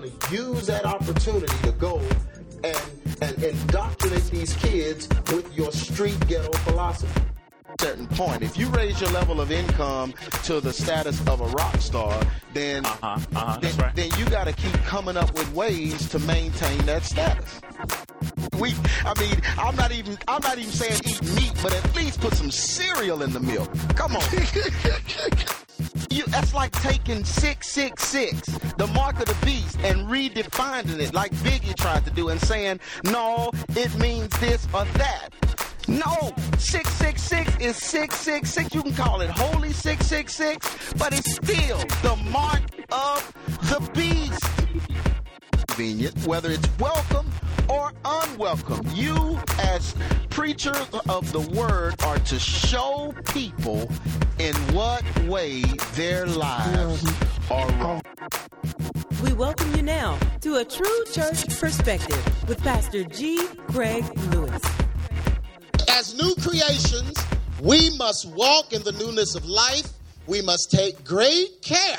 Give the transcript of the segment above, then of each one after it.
going to use that opportunity to go and, and indoctrinate these kids with your street ghetto philosophy certain point. If you raise your level of income to the status of a rock star, then Uh-huh, uh-huh, then, right. then you got to keep coming up with ways to maintain that status. We, I mean, I'm not even, I'm not even saying eat meat, but at least put some cereal in the milk. Come on. You, that's like taking 666, the mark of the beast, and redefining it like Biggie tried to do and saying, no, it means this or that. No, 666 is 666. You can call it Holy 666, but it's still the mark of the beast. Convenient, whether it's welcome or unwelcome. You, as preachers of the word, are to show people in what way their lives are wrong. We welcome you now to a true church perspective with Pastor G. Craig Lewis. As new creations, we must walk in the newness of life. We must take great care.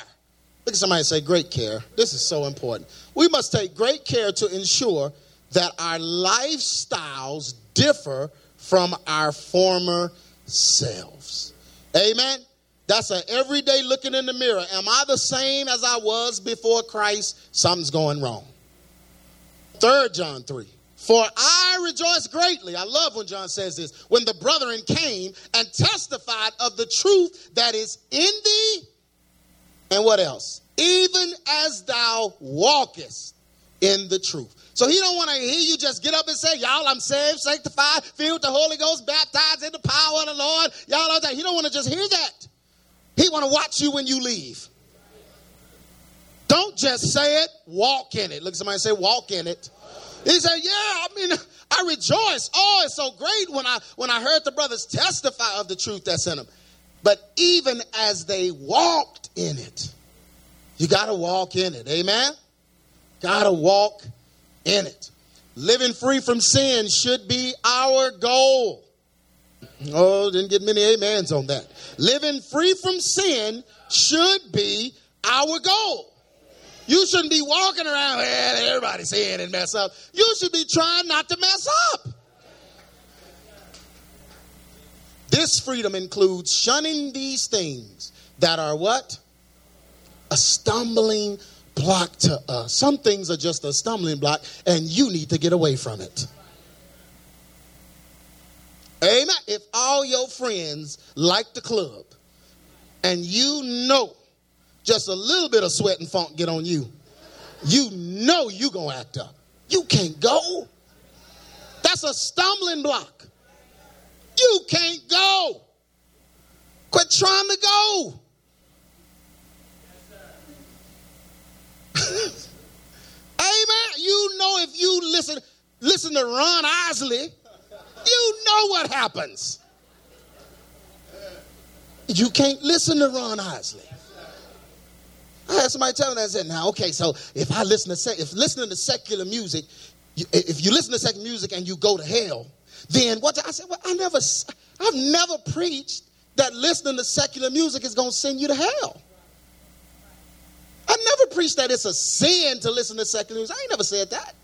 Look at somebody say, great care. This is so important. We must take great care to ensure that our lifestyles differ from our former selves. Amen. That's an everyday looking in the mirror. Am I the same as I was before Christ? Something's going wrong. Third John 3. For I rejoice greatly. I love when John says this. When the brethren came and testified of the truth that is in thee. And what else? Even as thou walkest in the truth. So he don't want to hear you just get up and say, y'all, I'm saved, sanctified, filled with the Holy Ghost, baptized in the power of the Lord. Y'all are that. He don't want to just hear that. He want to watch you when you leave. Don't just say it, walk in it. Look somebody say, walk in it. He said, Yeah, I mean, I rejoice. Oh, it's so great when I when I heard the brothers testify of the truth that's in them. But even as they walked in it, you gotta walk in it. Amen? Gotta walk in it. Living free from sin should be our goal. Oh, didn't get many amens on that. Living free from sin should be our goal. You shouldn't be walking around, well, everybody sin and mess up. You should be trying not to mess up. This freedom includes shunning these things that are what? A stumbling block to us. Some things are just a stumbling block, and you need to get away from it. Amen. If all your friends like the club, and you know just a little bit of sweat and funk get on you, you know you gonna act up. You can't go. That's a stumbling block. You can't go. Quit trying to go. Amen. You know if you listen listen to Ron Isley, you know what happens. You can't listen to Ron Isley. I had somebody tell me that. I said, "Now, okay, so if I listen to sec- if listening to secular music, you, if you listen to secular music and you go to hell, then what?" I said, "Well, I never, I've never preached that listening to secular music is going to send you to hell. Preached that it's a sin to listen to secular music. I ain't never said that.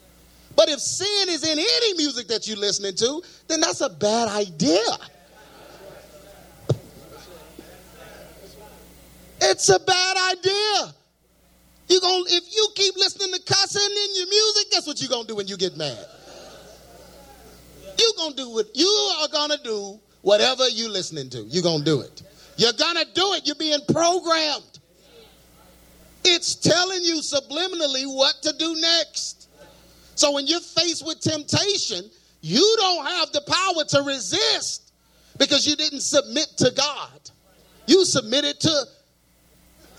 But if sin is in any music that you're listening to, then that's a bad idea." It's a bad idea. You going if you keep listening to cussing in your music, guess what you're gonna do when you get mad? You're gonna do what you are gonna do whatever you're listening to. You're gonna do it. You're gonna do it. You're being programmed. It's telling you subliminally what to do next. So when you're faced with temptation, you don't have the power to resist because you didn't submit to God. You submitted to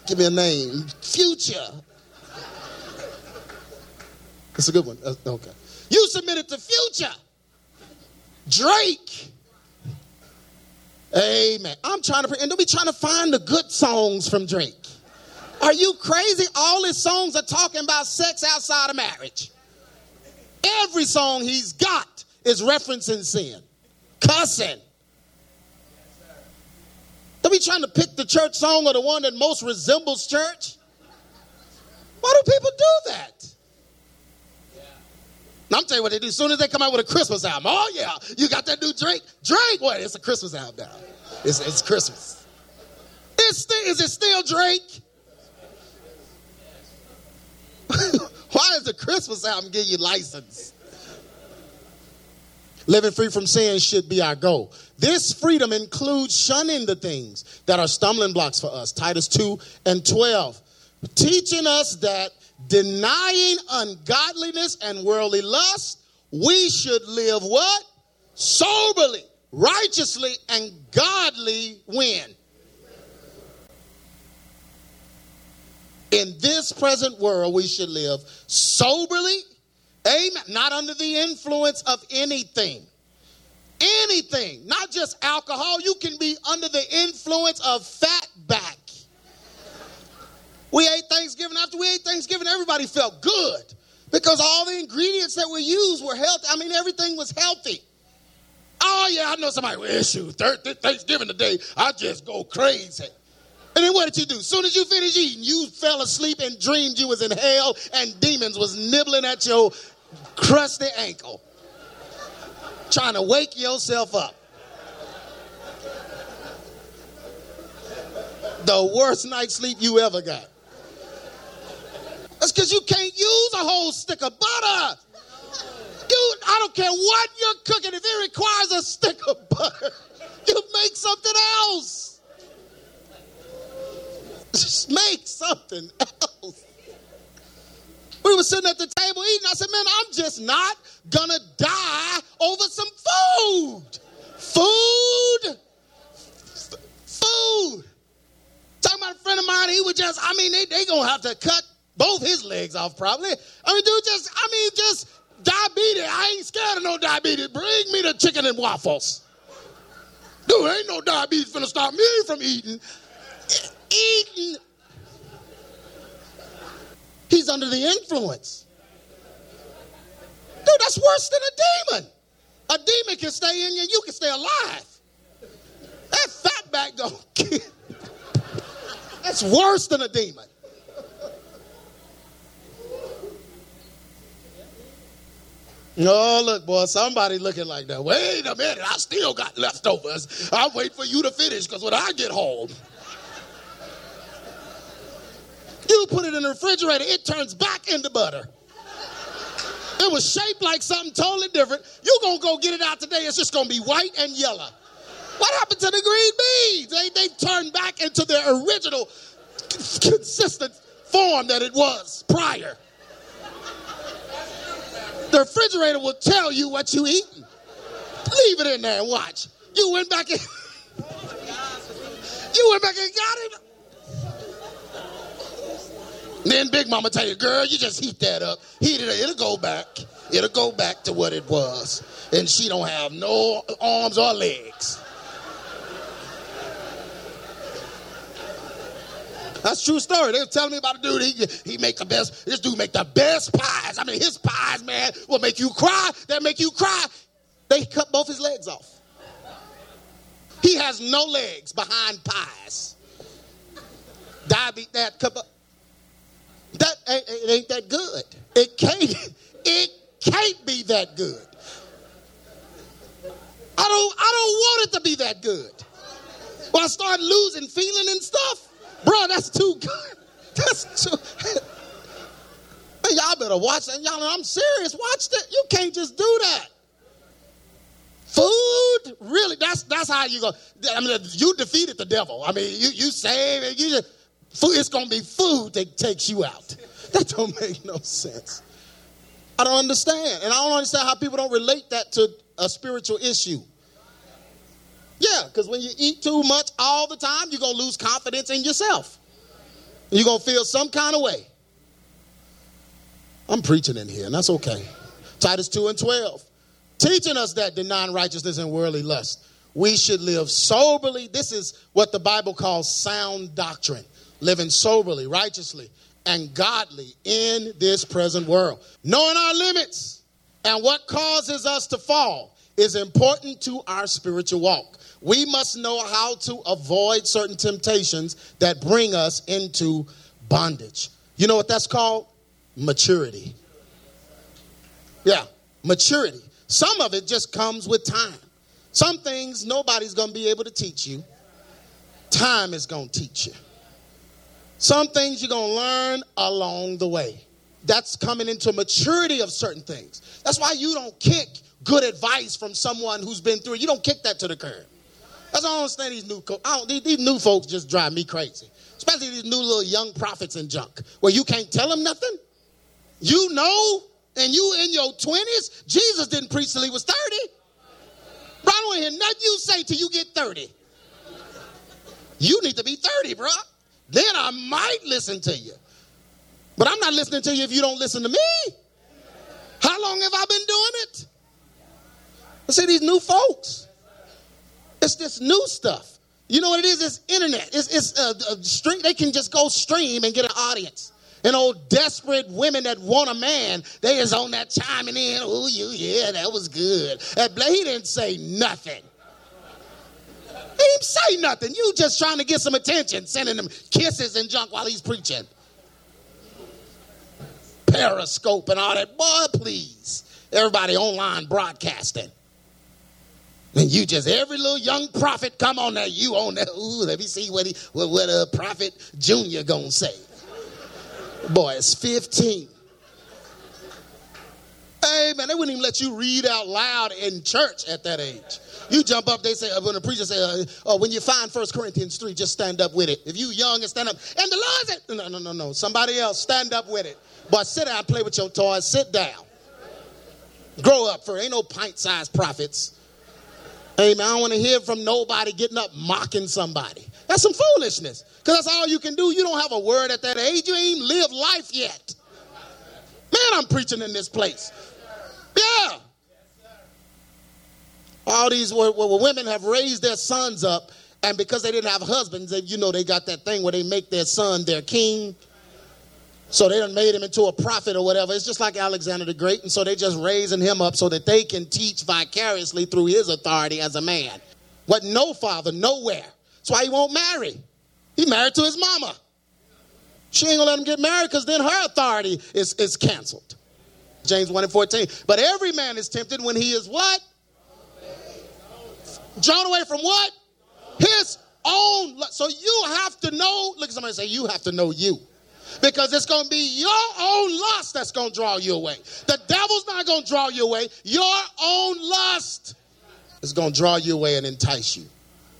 Give me a name. Future. That's a good one. Uh, okay. You submitted to Future. Drake. Amen. I'm trying to, and don't be trying to find the good songs from Drake. Are you crazy? All his songs are talking about sex outside of marriage. Every song he's got is referencing sin, cussing. Don't be trying to pick the church song or the one that most resembles church. Why do people do that? Now, I'm telling you what they do. As soon as they come out with a Christmas album, oh yeah, you got that new Drake. Drake, what? It's a Christmas album now. It's, it's Christmas. It's is it still Drake? Why is the Christmas album give you license? Living free from sin should be our goal. This freedom includes shunning the things that are stumbling blocks for us. Titus 2 and 12. Teaching us that denying ungodliness and worldly lust, we should live what? Soberly, righteously, and godly when? In this present world, we should live soberly, amen, not under the influence of anything. Anything, not just alcohol. You can be under the influence of fat back. We ate Thanksgiving. After we ate Thanksgiving, everybody felt good because all the ingredients that we used were healthy. I mean, everything was healthy. Oh, yeah, I know somebody with issue. Thanksgiving today, I just go crazy. And then what did you do? As soon as you finished eating, you fell asleep and dreamed you was in hell and demons was nibbling at your crusty ankle, trying to wake yourself up. The worst night's sleep you ever got. That's because you can't use a whole stick of butter. Dude, I don't care what you're cooking, if it requires a stick of butter, you make something else. Make something else. We were sitting at the table eating. I said, man, I'm just not gonna die over some food. Food. Food. Talking about a friend of mine, he would just, I mean, they, they gonna have to cut both his legs off probably. I mean, dude, just, I mean, just diabetes. I ain't scared of no diabetes. Bring me the chicken and waffles. Dude, ain't no diabetes gonna stop me from eating eating. He's under the influence. Dude, that's worse than a demon. A demon can stay in you you can stay alive. That fat back kill. That's worse than a demon. No, look, boy, somebody looking like that. Wait a minute, I still got leftovers. I'll wait for you to finish because when I get home, you put it in the refrigerator, it turns back into butter. It was shaped like something totally different. You're going to go get it out today. It's just going to be white and yellow. What happened to the green beans? They, they turned back into their original consistent form that it was prior. The refrigerator will tell you what you eating. Leave it in there and watch. You went back and you went back and got it. Then Big Mama tell you, girl, you just heat that up. Heat it, up. it'll go back. It'll go back to what it was. And she don't have no arms or legs. That's true story. They were telling me about a dude. He, he make the best. This dude make the best pies. I mean, his pies, man, will make you cry. They'll make you cry. They cut both his legs off. He has no legs behind pies. Diabetes, that. That it ain't that good. It can't. It can't be that good. I don't. I don't want it to be that good. When I start losing feeling and stuff, bro, that's too good. That's too. hey, y'all better watch that. Y'all, I'm serious. Watch that. You can't just do that. Food, really? That's that's how you go. I mean, you defeated the devil. I mean, you you save it. You just it's going to be food that takes you out. That don't make no sense. I don't understand. And I don't understand how people don't relate that to a spiritual issue. Yeah, because when you eat too much all the time, you're going to lose confidence in yourself. You're going to feel some kind of way. I'm preaching in here, and that's okay. Titus 2 and 12. Teaching us that denying righteousness and worldly lust, we should live soberly. This is what the Bible calls sound doctrine living soberly, righteously, and godly in this present world. Knowing our limits and what causes us to fall is important to our spiritual walk. We must know how to avoid certain temptations that bring us into bondage. You know what that's called? Maturity. Yeah, maturity. Some of it just comes with time. Some things nobody's going to be able to teach you. Time is going to teach you. Some things you're going to learn along the way. That's coming into maturity of certain things. That's why you don't kick good advice from someone who's been through it. You don't kick that to the curb. That's why I don't understand these new, I don't these new folks just drive me crazy. Especially these new little young prophets and junk, where you can't tell them nothing. You know, and you in your 20s, Jesus didn't preach till he was 30. Bro, I don't hear nothing you say till you get 30. You need to be 30, bro. Then I might listen to you. But I'm not listening to you if you don't listen to me. How long have I been doing it? I say these new folks. It's this new stuff. You know what it is? It's internet. It's, it's uh, a, a uh, stream. They can just go stream and get an audience. And old desperate women that want a man, they is on that chiming in. Oh, you, yeah, that was good. And he didn't say nothing. He didn't say nothing. You just trying to get some attention, sending him kisses and junk while he's preaching. Periscope and all that. Boy, please. Everybody online broadcasting. And you just every little young prophet come on there, you on there. Ooh, let me see what he what, what a prophet junior gonna say. Boy, it's 15. Hey man, they wouldn't even let you read out loud in church at that age. You jump up, they say, uh, when the preacher say, uh, oh, when you find First Corinthians 3, just stand up with it. If you young and stand up, and the Lord said, no, no, no, no, somebody else, stand up with it. But sit down, play with your toys, sit down. Grow up for ain't no pint-sized prophets. Amen. I don't want to hear from nobody getting up mocking somebody. That's some foolishness. Because that's all you can do. You don't have a word at that age. You ain't even lived life yet. Man, I'm preaching in this place. Yeah. All these women have raised their sons up, and because they didn't have husbands, you know, they got that thing where they make their son their king. So they done made him into a prophet or whatever. It's just like Alexander the Great. And so they just raising him up so that they can teach vicariously through his authority as a man. What no father, nowhere. That's why he won't marry. He married to his mama. She ain't gonna let him get married because then her authority is, is canceled. James 1 and 14. But every man is tempted when he is what? Drawn away from what? His own. So you have to know. Look at somebody say, You have to know you because it's going to be your own lust that's going to draw you away. The devil's not going to draw you away. Your own lust is going to draw you away and entice you.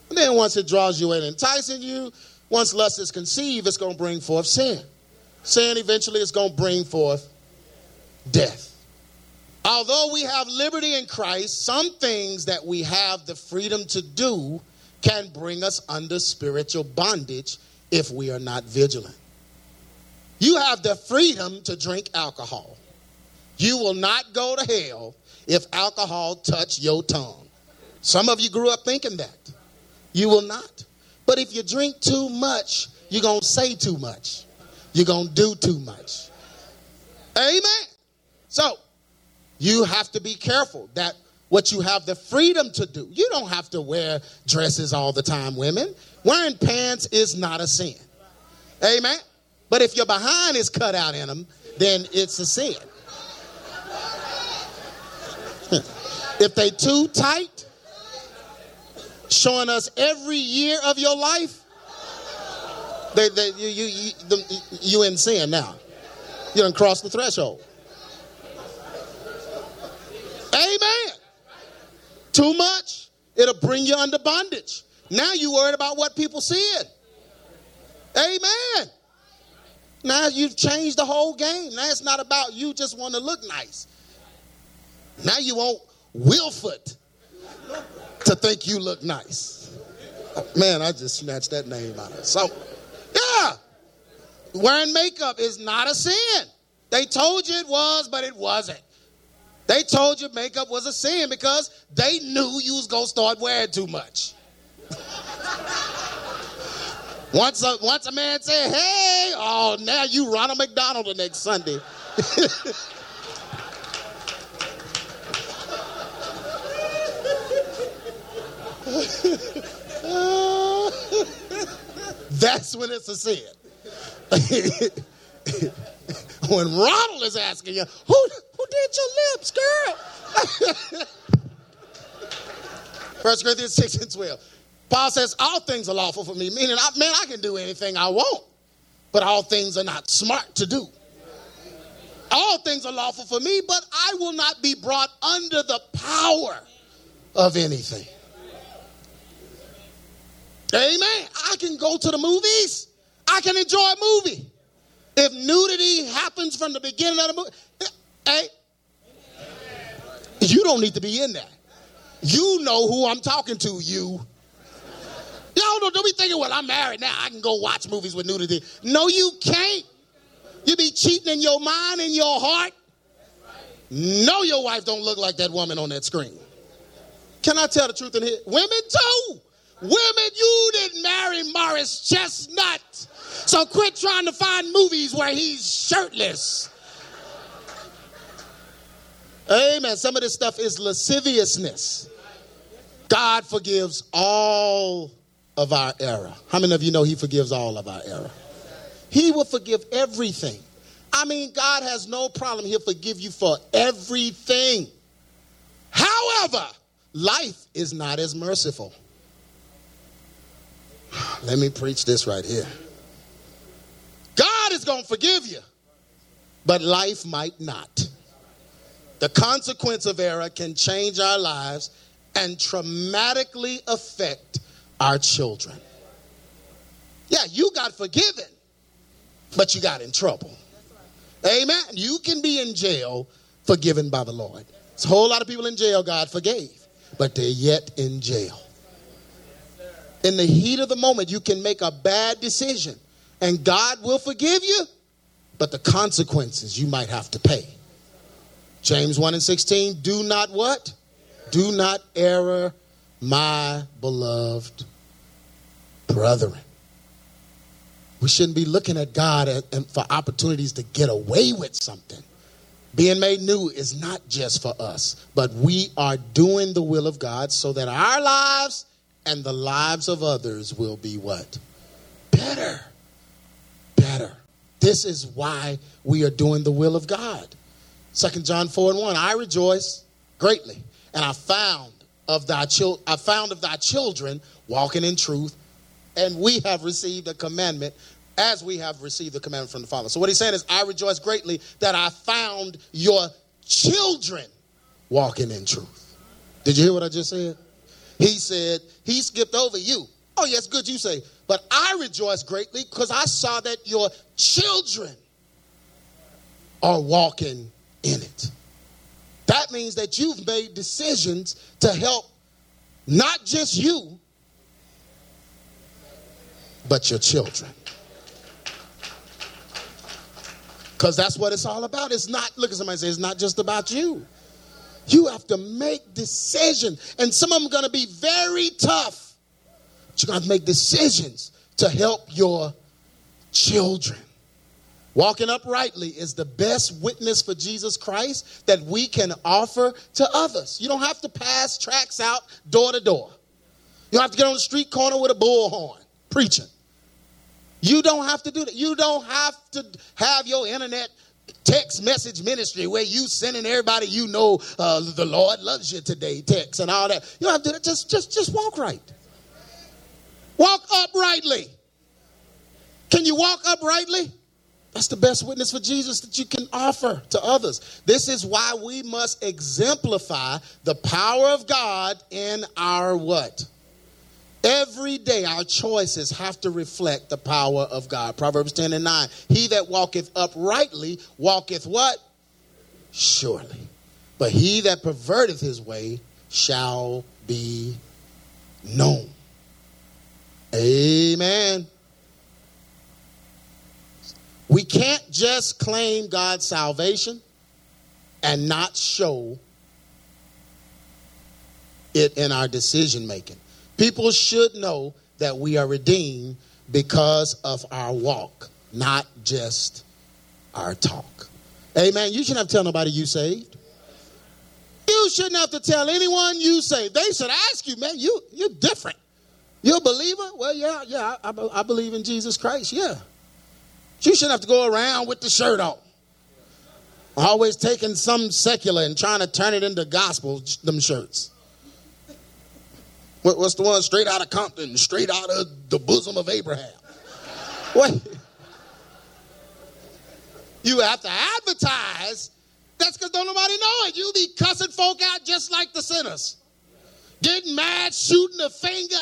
And then once it draws you away and enticing you, once lust is conceived, it's going to bring forth sin. Sin eventually is going to bring forth death. Although we have liberty in Christ, some things that we have the freedom to do can bring us under spiritual bondage if we are not vigilant. You have the freedom to drink alcohol. You will not go to hell if alcohol touch your tongue. Some of you grew up thinking that. You will not. But if you drink too much, you're going to say too much. You're going to do too much. Amen. So, you have to be careful that what you have the freedom to do. You don't have to wear dresses all the time, women. Wearing pants is not a sin. Amen. But if your behind is cut out in them, then it's a sin. if they too tight, showing us every year of your life, they, they, you, you, you, you in sin now. You don't cross the threshold. Amen. Too much, it'll bring you under bondage. Now you worried about what people said. Amen. Now you've changed the whole game. Now it's not about you just want to look nice. Now you want Wilfoot to think you look nice. Man, I just snatched that name out of it. So, yeah, wearing makeup is not a sin. They told you it was, but it wasn't. They told you makeup was a sin because they knew you was gonna start wearing too much. Once a, once a man said, hey, oh, now you Ronald McDonald the next Sunday. That's when it's a sin. when Ronald is asking you, who, who did your lips, girl? 1 Corinthians 6 and 12. Paul says, All things are lawful for me, meaning, I, man, I can do anything I want, but all things are not smart to do. All things are lawful for me, but I will not be brought under the power of anything. Amen. I can go to the movies. I can enjoy a movie. If nudity happens from the beginning of the movie, hey, you don't need to be in there. You know who I'm talking to, you. Y'all don't, don't be thinking, well, I'm married now. I can go watch movies with nudity. No, you can't. You be cheating in your mind and your heart. No, your wife don't look like that woman on that screen. Can I tell the truth in here? Women too. Women, you didn't marry Morris Chestnut. So quit trying to find movies where he's shirtless. Amen. Some of this stuff is lasciviousness. God forgives all of our error. How many of you know He forgives all of our error? He will forgive everything. I mean, God has no problem. He'll forgive you for everything. However, life is not as merciful. Let me preach this right here. God is going to forgive you, but life might not. The consequence of error can change our lives and traumatically affect our children. Yeah, you got forgiven, but you got in trouble. Amen. You can be in jail forgiven by the Lord. There's a whole lot of people in jail God forgave, but they're yet in jail. In the heat of the moment, you can make a bad decision, and God will forgive you, but the consequences you might have to pay. James 1 and 16, do not what? Do not err, my beloved brethren. We shouldn't be looking at God and for opportunities to get away with something. Being made new is not just for us, but we are doing the will of God so that our lives and the lives of others will be what? Better. This is why we are doing the will of God. Second John 4 and 1. I rejoice greatly, and I found of thy I found of thy children walking in truth, and we have received a commandment as we have received the commandment from the Father. So what he's saying is, I rejoice greatly that I found your children walking in truth. Did you hear what I just said? He said, he skipped over you. Oh, yes, good you say. But I rejoice greatly because I saw that your children are walking in it. That means that you've made decisions to help not just you, but your children. Because that's what it's all about. It's not, look at somebody say, it's not just about you. You have to make decisions, and some of them are going to be very tough. Going to make decisions to help your children. Walking uprightly is the best witness for Jesus Christ that we can offer to others. You don't have to pass tracts out door to door. You don't have to get on the street corner with a bullhorn preaching. You don't have to do that. You don't have to have your internet text message ministry where you sending everybody you know uh, the Lord loves you today text and all that. You don't have to do that. Just, just, just walk right. Walk uprightly. Can you walk uprightly? That's the best witness for Jesus that you can offer to others. This is why we must exemplify the power of God in our what? Every day our choices have to reflect the power of God. Proverbs 10 and 9. He that walketh uprightly walketh what? Surely. But he that perverteth his way shall be known. Amen. We can't just claim God's salvation and not show it in our decision making. People should know that we are redeemed because of our walk, not just our talk. Amen. You shouldn't have to tell nobody you saved. You shouldn't have to tell anyone you saved. They should ask you, man, you, you're different. You're a believer? Well, yeah, yeah, I, I, I believe in Jesus Christ. Yeah. You shouldn't have to go around with the shirt on. Always taking some secular and trying to turn it into gospel, them shirts. What's the one straight out of Compton, straight out of the bosom of Abraham? What? You have to advertise. That's because don't nobody know it. You be cussing folk out just like the sinners. Getting mad, shooting a finger.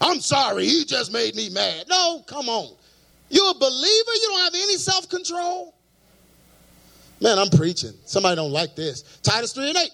I'm sorry, he just made me mad. No, come on. You're a believer, you don't have any self control. Man, I'm preaching. Somebody don't like this. Titus 3 and 8.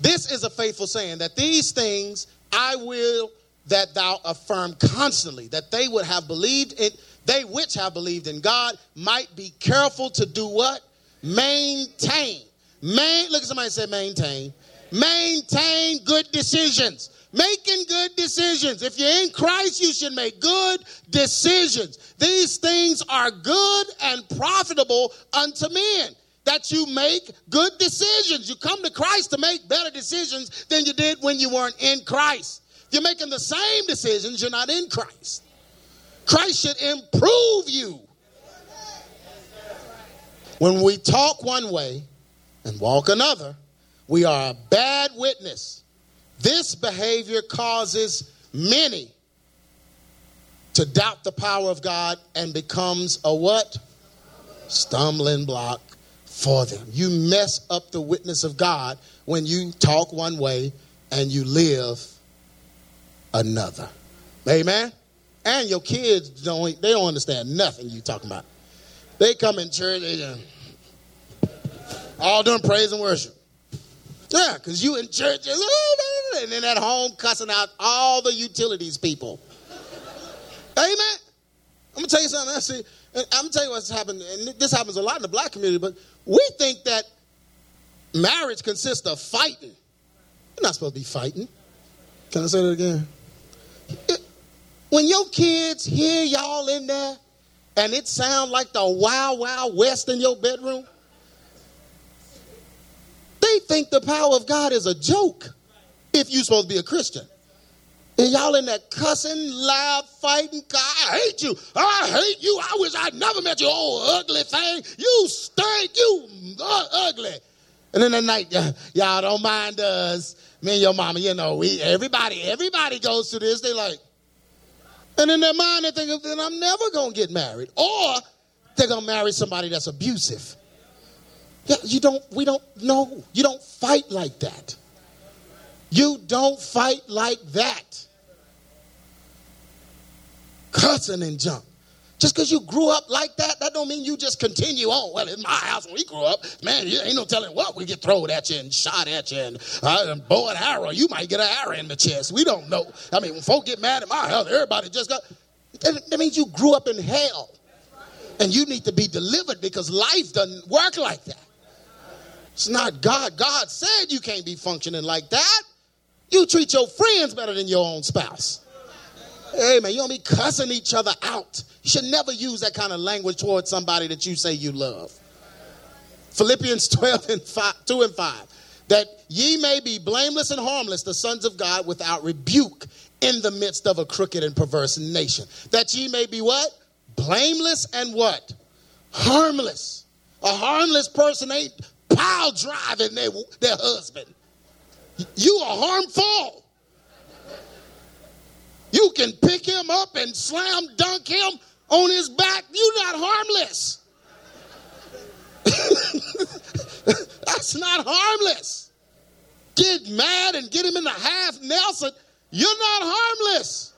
This is a faithful saying that these things I will that thou affirm constantly, that they would have believed in, they which have believed in God might be careful to do what? Maintain. Main, look at somebody say maintain. Maintain good decisions. Making good decisions. If you're in Christ, you should make good decisions. These things are good and profitable unto men that you make good decisions. You come to Christ to make better decisions than you did when you weren't in Christ. You're making the same decisions, you're not in Christ. Christ should improve you. When we talk one way and walk another, we are a bad witness. This behavior causes many to doubt the power of God and becomes a what? Stumbling block for them. You mess up the witness of God when you talk one way and you live another. Amen. And your kids don't they don't understand nothing you talking about. They come in church, they just, all done praise and worship. Yeah, because you in church, and then at home cussing out all the utilities people. Amen. I'm gonna tell you something. I see. I'm gonna tell you what's happened, and this happens a lot in the black community. But we think that marriage consists of fighting. You're not supposed to be fighting. Can I say that again? When your kids hear y'all in there and it sounds like the wild, wild west in your bedroom, they think the power of God is a joke if you're supposed to be a Christian. And y'all in that cussing, loud fighting, I hate you. I hate you. I wish I'd never met you, old ugly thing. You stink. You uh, ugly. And then the night, y'all don't mind us. Me and your mama, you know, we everybody, everybody goes through this. They like, and in their mind, they think, then I'm never gonna get married. Or they're gonna marry somebody that's abusive. Yeah, you don't, we don't know. You don't fight like that. You don't fight like that cussing and junk. Just because you grew up like that, that don't mean you just continue on. Well, in my house when we grew up, man, you ain't no telling what we get thrown at you and shot at you and, uh, and bow and arrow. You might get an arrow in the chest. We don't know. I mean, when folk get mad at my house, everybody just got. That means you grew up in hell, and you need to be delivered because life doesn't work like that. It's not God. God said you can't be functioning like that. You treat your friends better than your own spouse. Hey man, you don't be cussing each other out. You should never use that kind of language towards somebody that you say you love. Philippians 12 and 5, 2 and 5. That ye may be blameless and harmless, the sons of God, without rebuke in the midst of a crooked and perverse nation. That ye may be what? Blameless and what? Harmless. A harmless person ain't pile driving their, their husband. You are harmful. You can pick him up and slam dunk him on his back. You're not harmless. That's not harmless. Get mad and get him in the half Nelson. You're not harmless.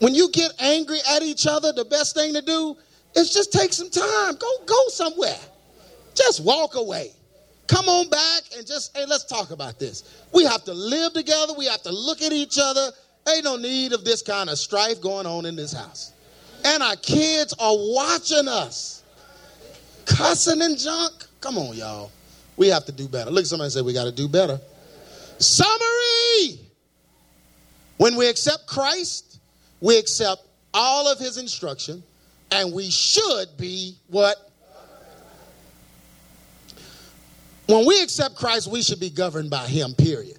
When you get angry at each other, the best thing to do is just take some time. Go go somewhere. Just walk away. Come on back and just, hey, let's talk about this. We have to live together. We have to look at each other Ain't no need of this kind of strife going on in this house. And our kids are watching us. Cussing and junk. Come on, y'all. We have to do better. Look somebody say we got to do better. Summary. When we accept Christ, we accept all of his instruction, and we should be what? When we accept Christ, we should be governed by him, period.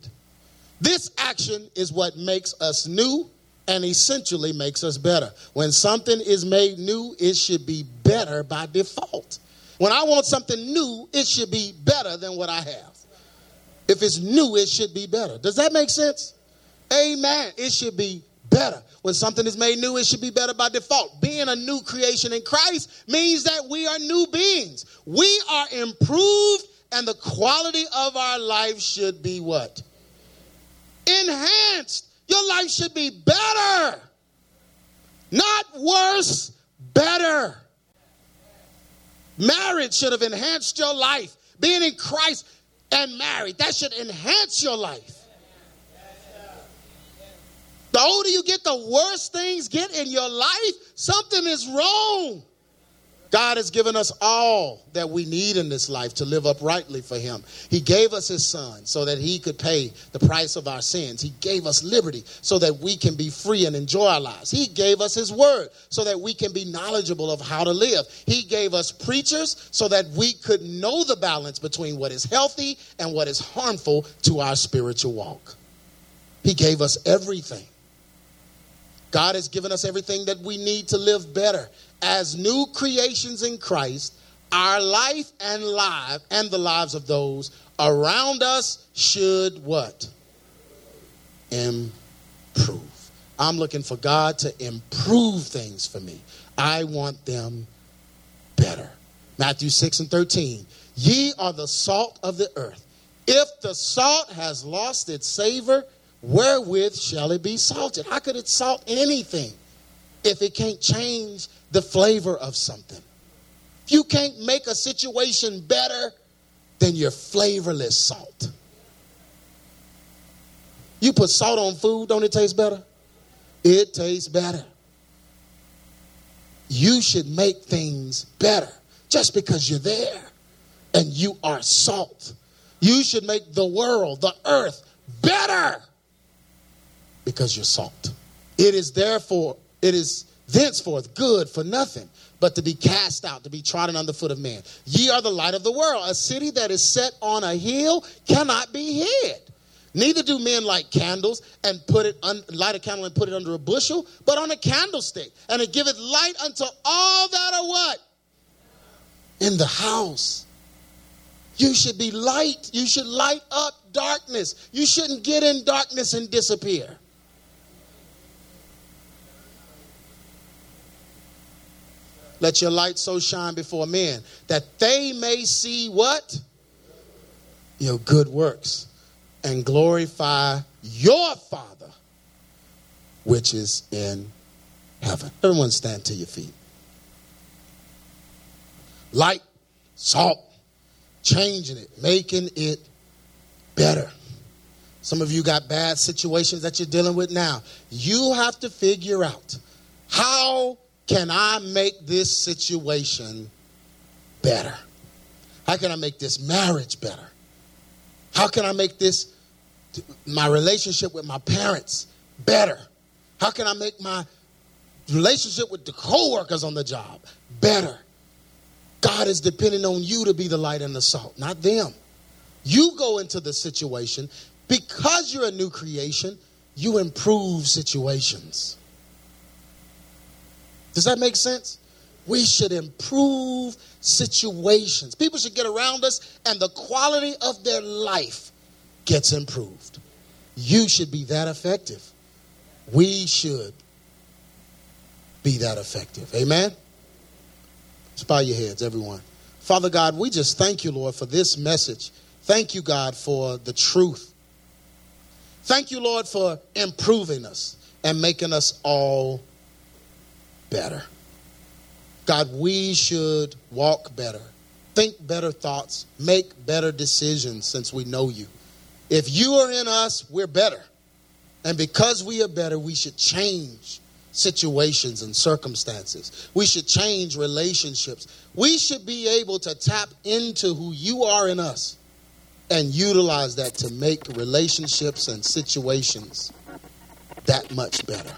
This action is what makes us new and essentially makes us better. When something is made new, it should be better by default. When I want something new, it should be better than what I have. If it's new, it should be better. Does that make sense? Amen. It should be better. When something is made new, it should be better by default. Being a new creation in Christ means that we are new beings. We are improved, and the quality of our life should be what? Enhanced. Your life should be better, not worse, better. Marriage should have enhanced your life. Being in Christ and married, that should enhance your life. The older you get, the worse things get in your life. Something is wrong. God has given us all that we need in this life to live uprightly for Him. He gave us His Son so that He could pay the price of our sins. He gave us liberty so that we can be free and enjoy our lives. He gave us His Word so that we can be knowledgeable of how to live. He gave us preachers so that we could know the balance between what is healthy and what is harmful to our spiritual walk. He gave us everything. God has given us everything that we need to live better. As new creations in Christ, our life and life and the lives of those around us should what? Improve. I'm looking for God to improve things for me. I want them better. Matthew 6 and 13. Ye are the salt of the earth. If the salt has lost its savor, wherewith shall it be salted? How could it salt anything if it can't change the flavor of something? You can't make a situation better, than you're flavorless salt. You put salt on food, don't it taste better? It tastes better. You should make things better just because you're there and you are salt. You should make the world, the earth, better because you're salt. It is therefore, it is thenceforth good for nothing but to be cast out, to be trodden under foot of man. Ye are the light of the world. A city that is set on a hill cannot be hid. Neither do men light candles and put it un, light a candle and put it under a bushel, but on a candlestick, and it giveth light unto all that are what in the house. You should be light. You should light up darkness. You shouldn't get in darkness and disappear. Let your light so shine before men that they may see what? Your good works and glorify your Father which is in heaven. Everyone stand to your feet. Light, salt, changing it, making it better. Some of you got bad situations that you're dealing with now. You have to figure out how can I make this situation better? How can I make this marriage better? How can I make this my relationship with my parents better? How can I make my relationship with the coworkers on the job better? God is depending on you to be the light and the salt, not them. You go into the situation because you're a new creation, you improve situations. Does that make sense? We should improve situations. People should get around us, and the quality of their life gets improved. You should be that effective. We should be that effective. Amen? Let's bow your heads, everyone. Father God, we just thank you, Lord, for this message. Thank you, God, for the truth. Thank you, Lord, for improving us and making us all better. God, we should walk better, think better thoughts, make better decisions since we know you. If you are in us, we're better. And because we are better, we should change situations and circumstances. We should change relationships. We should be able to tap into who you are in us and utilize that to make relationships and situations that much better.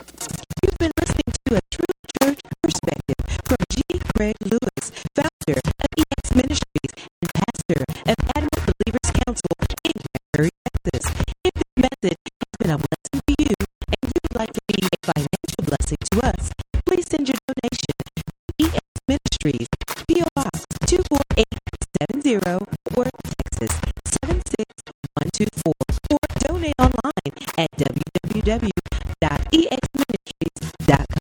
A blessing to us. Please send your donation to EX Ministries, P.O. Box 24870, Fort Texas 76124, or donate online at www.exministries.org.